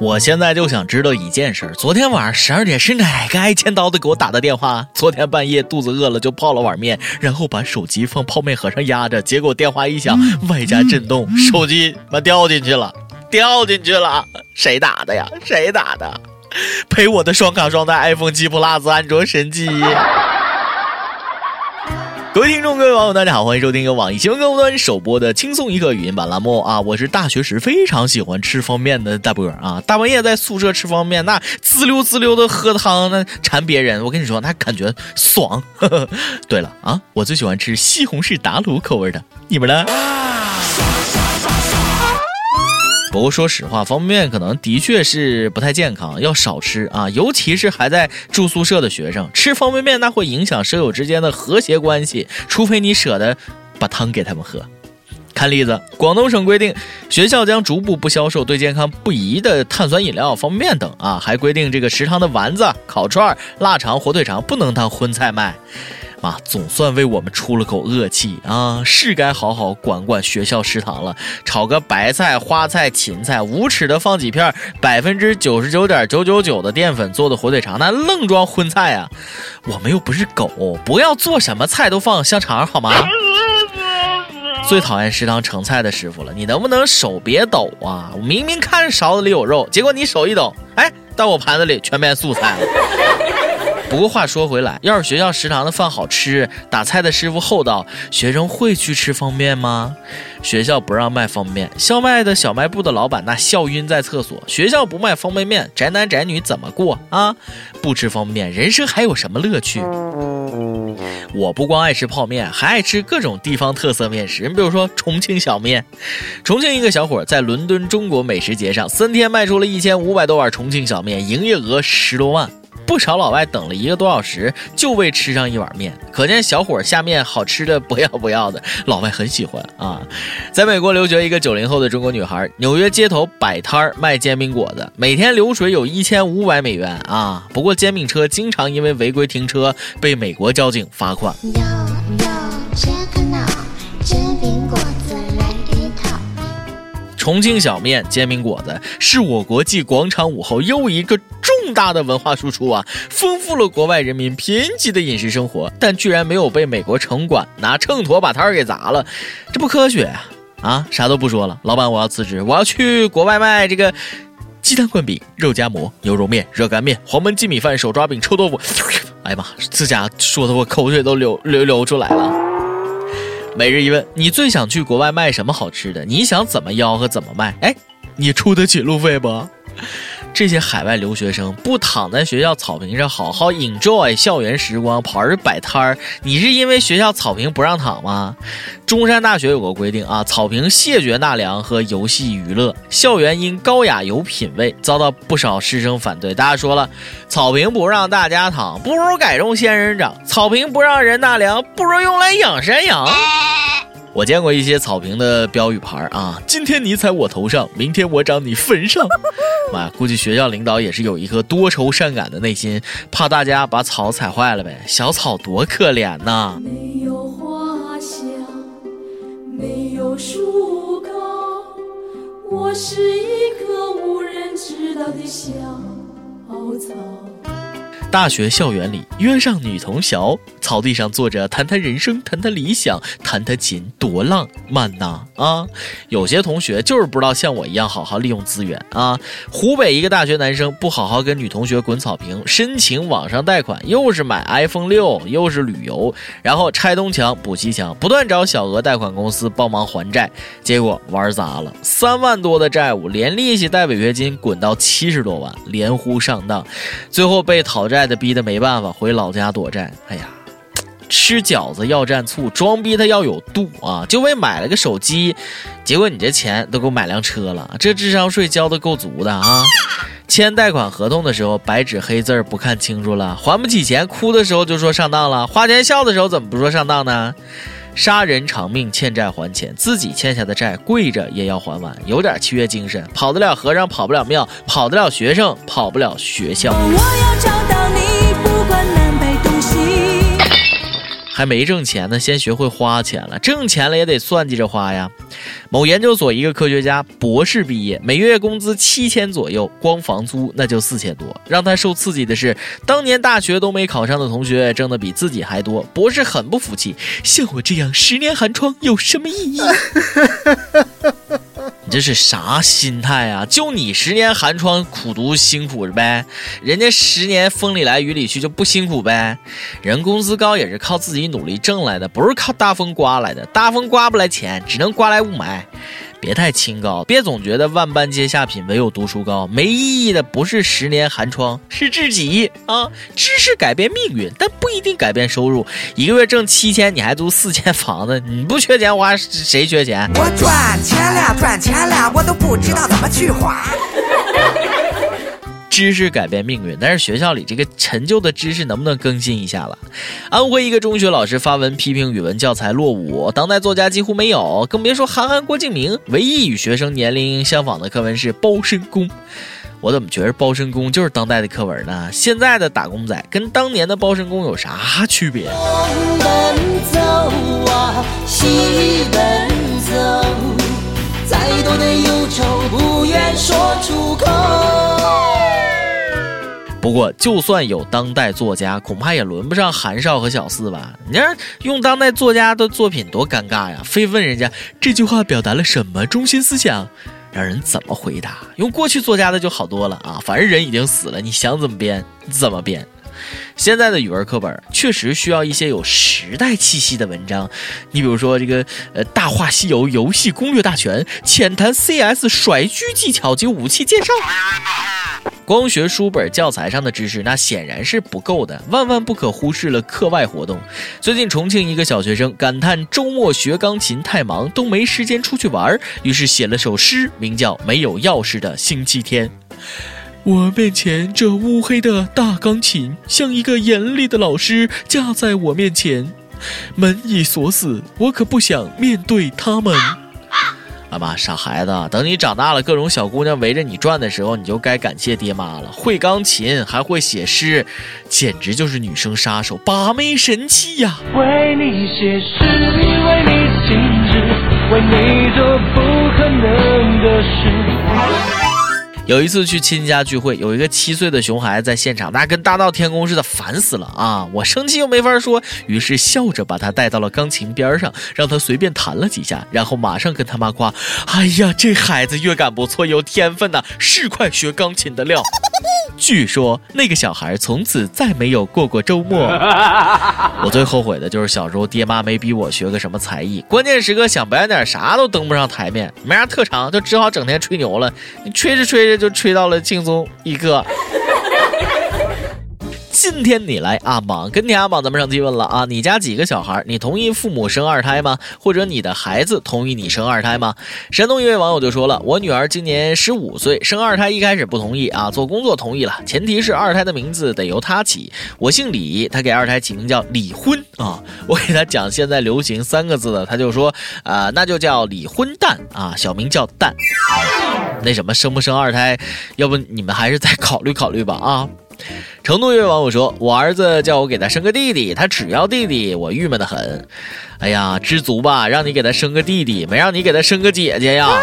我现在就想知道一件事：昨天晚上十二点是哪个挨千刀的给我打的电话？昨天半夜肚子饿了就泡了碗面，然后把手机放泡面盒上压着，结果电话一响，外加震动，手机妈掉进去了，掉进去了！谁打的呀？谁打的？赔我的双卡双待 iPhone 七 Plus 安卓神机！各位听众，各位网友，大家好，欢迎收听由网易新闻客户端首播的轻松一刻语音版栏目啊！我是大学时非常喜欢吃方便面的大波儿啊！大半夜在宿舍吃方便面，那滋溜滋溜的喝汤，那馋别人，我跟你说，那感觉爽。呵 呵对了啊，我最喜欢吃西红柿打卤口味的，你们呢？啊 不过说实话，方便面可能的确是不太健康，要少吃啊。尤其是还在住宿舍的学生，吃方便面那会影响舍友之间的和谐关系，除非你舍得把汤给他们喝。看例子，广东省规定，学校将逐步不销售对健康不宜的碳酸饮料、方便面等啊，还规定这个食堂的丸子、烤串、腊肠、火腿肠不能当荤菜卖。妈，总算为我们出了口恶气啊！是该好好管管学校食堂了。炒个白菜、花菜、芹菜，无耻的放几片百分之九十九点九九九的淀粉做的火腿肠，那愣装荤菜啊！我们又不是狗，不要做什么菜都放香肠好吗？最讨厌食堂盛菜的师傅了，你能不能手别抖啊？我明明看勺子里有肉，结果你手一抖，哎，到我盘子里全变素菜了。不过话说回来，要是学校食堂的饭好吃，打菜的师傅厚道，学生会去吃方便吗？学校不让卖方便面，校外的小卖部的老板那笑晕在厕所。学校不卖方便面，宅男宅女怎么过啊？不吃方便面，人生还有什么乐趣？我不光爱吃泡面，还爱吃各种地方特色面食。你比如说重庆小面，重庆一个小伙在伦敦中国美食节上三天卖出了一千五百多碗重庆小面，营业额十多万。不少老外等了一个多小时，就为吃上一碗面，可见小伙下面好吃的不要不要的，老外很喜欢啊。在美国留学一个九零后的中国女孩，纽约街头摆摊卖煎饼果子，每天流水有一千五百美元啊。不过煎饼车经常因为违规停车被美国交警罚款。重庆小面、煎饼果子是我国继广场舞后又一个重大的文化输出啊，丰富了国外人民贫瘠的饮食生活，但居然没有被美国城管拿秤砣把摊儿给砸了，这不科学啊！啊，啥都不说了，老板，我要辞职，我要去国外卖这个鸡蛋灌饼、肉夹馍、牛肉面、热干面、黄焖鸡米饭、手抓饼、臭豆腐。哎呀妈，这家说的我口水都流流流出来了。每日一问：你最想去国外卖什么好吃的？你想怎么吆喝怎么卖？哎，你出得起路费不？这些海外留学生不躺在学校草坪上好好 enjoy 校园时光，跑着摆摊儿，你是因为学校草坪不让躺吗？中山大学有个规定啊，草坪谢绝纳凉和游戏娱乐，校园因高雅有品位，遭到不少师生反对。大家说了，草坪不让大家躺，不如改种仙人掌；草坪不让人纳凉，不如用来养山羊。我见过一些草坪的标语牌啊，今天你踩我头上，明天我长你坟上。妈呀，估计学校领导也是有一颗多愁善感的内心，怕大家把草踩坏了呗。小草多可怜呐！没有花香，没有树高，我是一棵无人知道的小草。大学校园里约上女同学，草地上坐着谈谈人生，谈谈理想，弹弹琴，多浪漫呐！啊，有些同学就是不知道像我一样好好利用资源啊。湖北一个大学男生不好好跟女同学滚草坪，申请网上贷款，又是买 iPhone 六，又是旅游，然后拆东墙补西墙，不断找小额贷款公司帮忙还债，结果玩砸了，三万多的债务，连利息带违约金滚到七十多万，连呼上当，最后被讨债。的逼得没办法回老家躲债，哎呀，吃饺子要蘸醋，装逼他要有度啊！就为买了个手机，结果你这钱都给我买辆车了，这智商税交的够足的啊！签贷款合同的时候白纸黑字不看清楚了，还不起钱哭的时候就说上当了，花钱笑的时候怎么不说上当呢？杀人偿命，欠债还钱，自己欠下的债跪着也要还完，有点契约精神，跑得了和尚跑不了庙，跑得了学生跑不了学校。我要找到你。还没挣钱呢，先学会花钱了。挣钱了也得算计着花呀。某研究所一个科学家，博士毕业，每月工资七千左右，光房租那就四千多。让他受刺激的是，当年大学都没考上的同学挣的比自己还多。博士很不服气，像我这样十年寒窗有什么意义？你这是啥心态啊？就你十年寒窗苦读辛苦着呗，人家十年风里来雨里去就不辛苦呗？人工资高也是靠自己努力挣来的，不是靠大风刮来的。大风刮不来钱，只能刮来雾霾。别太清高，别总觉得万般皆下品，唯有读书高。没意义的不是十年寒窗，是自己啊！知识改变命运，但不一定改变收入。一个月挣七千，你还租四间房子，你不缺钱花，谁缺钱？我赚钱了，赚钱了，我都不知道怎么去花。知识改变命运，但是学校里这个陈旧的知识能不能更新一下了？安徽一个中学老师发文批评语文教材落伍，当代作家几乎没有，更别说韩寒、郭敬明。唯一与学生年龄相仿的课文是《包身工》。我怎么觉得《包身工》就是当代的课文呢？现在的打工仔跟当年的包身工有啥区别？东奔走啊，西奔走，再多的忧愁不愿说出口。不过，就算有当代作家，恐怕也轮不上韩少和小四吧？你看用当代作家的作品多尴尬呀！非问人家这句话表达了什么中心思想，让人怎么回答？用过去作家的就好多了啊！反正人已经死了，你想怎么编怎么编。现在的语文课本确实需要一些有时代气息的文章，你比如说这个呃《大话西游》游戏攻略大全，浅谈 CS 甩狙技巧及武器介绍。光学书本教材上的知识，那显然是不够的，万万不可忽视了课外活动。最近重庆一个小学生感叹周末学钢琴太忙，都没时间出去玩，于是写了首诗，名叫《没有钥匙的星期天》。我面前这乌黑的大钢琴，像一个严厉的老师架在我面前，门已锁死，我可不想面对他们。啊妈，傻孩子，等你长大了，各种小姑娘围着你转的时候，你就该感谢爹妈了。会钢琴还会写诗，简直就是女生杀手，把妹神器呀！为你写诗，为你静止，为你做不可能的事。有一次去亲家聚会，有一个七岁的熊孩子在现场，那跟大闹天宫似的，烦死了啊！我生气又没法说，于是笑着把他带到了钢琴边上，让他随便弹了几下，然后马上跟他妈夸：“哎呀，这孩子乐感不错，有天分呐，是块学钢琴的料。” 据说那个小孩从此再没有过过周末。我最后悔的就是小时候爹妈没逼我学个什么才艺，关键时刻想表演点啥都登不上台面，没啥特长，就只好整天吹牛了。你吹着吹着就吹到了轻松一刻。今天你来阿榜，跟天阿榜，咱们上提问了啊，你家几个小孩？你同意父母生二胎吗？或者你的孩子同意你生二胎吗？山东一位网友就说了，我女儿今年十五岁，生二胎一开始不同意啊，做工作同意了，前提是二胎的名字得由她起。我姓李，她给二胎起名叫李婚啊。我给她讲现在流行三个字的，她就说啊，那就叫李婚蛋啊，小名叫蛋。那什么生不生二胎，要不你们还是再考虑考虑吧啊。成都一位网友说：“我儿子叫我给他生个弟弟，他只要弟弟，我郁闷的很。哎呀，知足吧，让你给他生个弟弟，没让你给他生个姐姐呀。”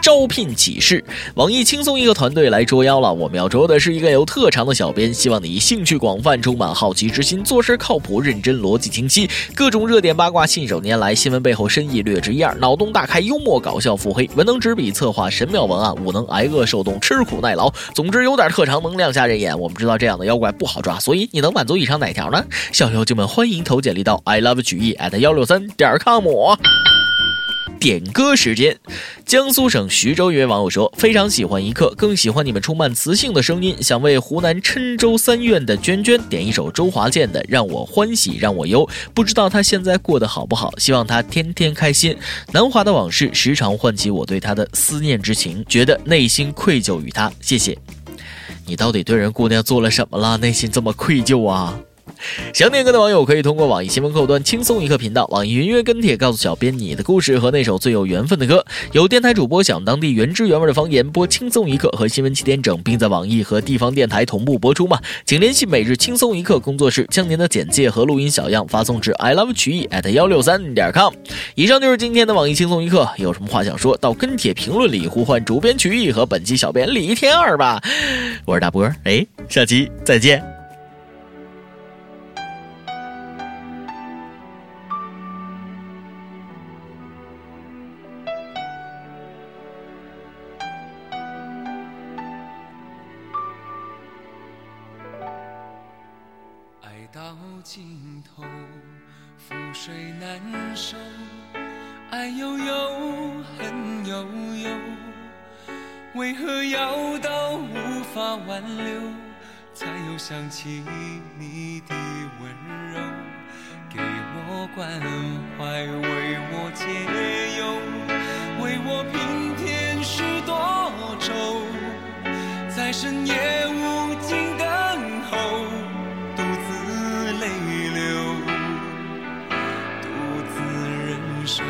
招聘启事：网易轻松一个团队来捉妖了。我们要捉的是一个有特长的小编，希望你兴趣广泛，充满好奇之心，做事靠谱认真，逻辑清晰，各种热点八卦信手拈来，新闻背后深意略知一二，脑洞大开，幽默搞笑，腹黑，文能执笔策划神妙文案，武能挨饿受冻，吃苦耐劳。总之有点特长能亮瞎人眼。我们知道这样的妖怪不好抓，所以你能满足以上哪条呢？小妖精们欢迎投简历到 i love 曲艺 at 幺六三点 com。点歌时间，江苏省徐州一位网友说：“非常喜欢一刻，更喜欢你们充满磁性的声音。想为湖南郴州三院的娟娟点一首周华健的《让我欢喜让我忧》，不知道她现在过得好不好？希望她天天开心。南华的往事时常唤起我对她的思念之情，觉得内心愧疚于她。谢谢。你到底对人姑娘做了什么了？内心这么愧疚啊？” 想点歌的网友可以通过网易新闻客户端轻松一刻频道、网易云音乐跟帖告诉小编你的故事和那首最有缘分的歌。有电台主播想当地原汁原味的方言播轻松一刻和新闻七点整，并在网易和地方电台同步播出吗？请联系每日轻松一刻工作室，将您的简介和录音小样发送至 i love 曲艺 at 幺六三点 com。以上就是今天的网易轻松一刻，有什么话想说到跟帖评论里呼唤主编曲艺和本期小编李天二吧。我是大波，哎，下期再见。法挽留，才又想起你的温柔，给我关怀，为我解忧，为我平添许多愁，在深夜无尽等候。独自泪流，独自忍受。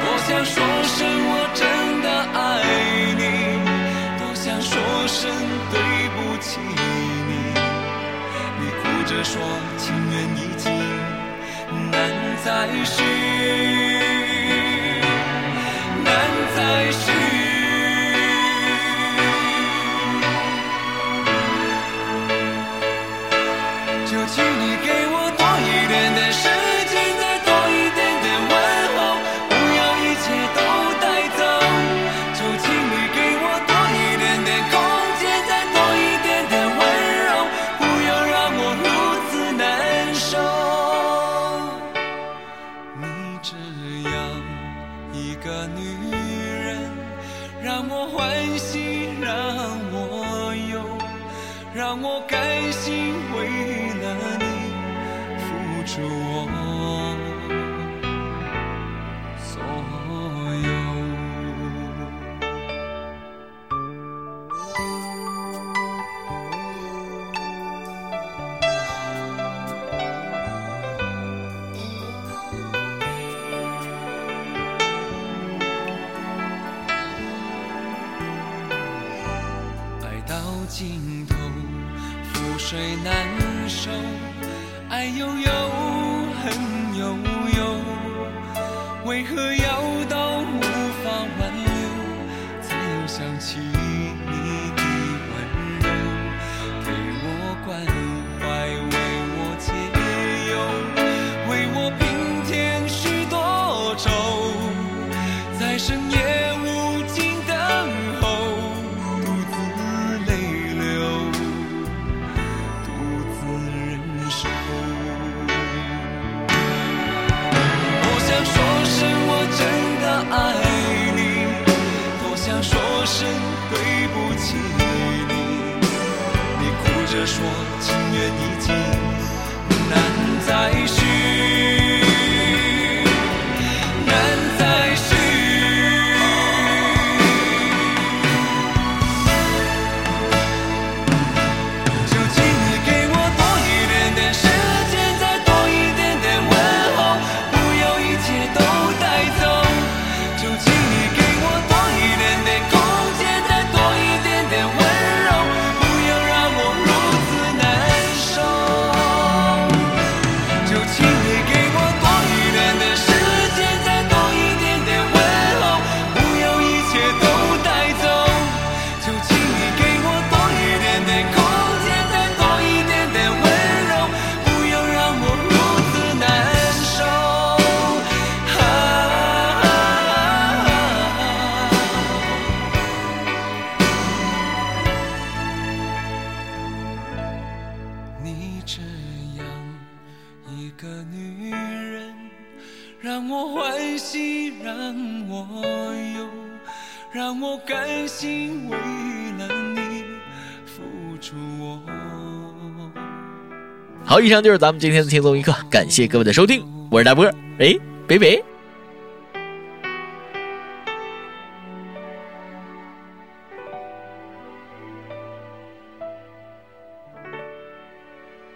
多想说声说情缘已尽，难再续。付出我所有。爱到尽头。覆水难收，爱悠悠，恨悠悠，为何要到无法挽留，才又想起让我欢喜，让我忧，让我甘心为了你付出我。好，以上就是咱们今天的轻松一刻，感谢各位的收听，我是大波，哎，北北。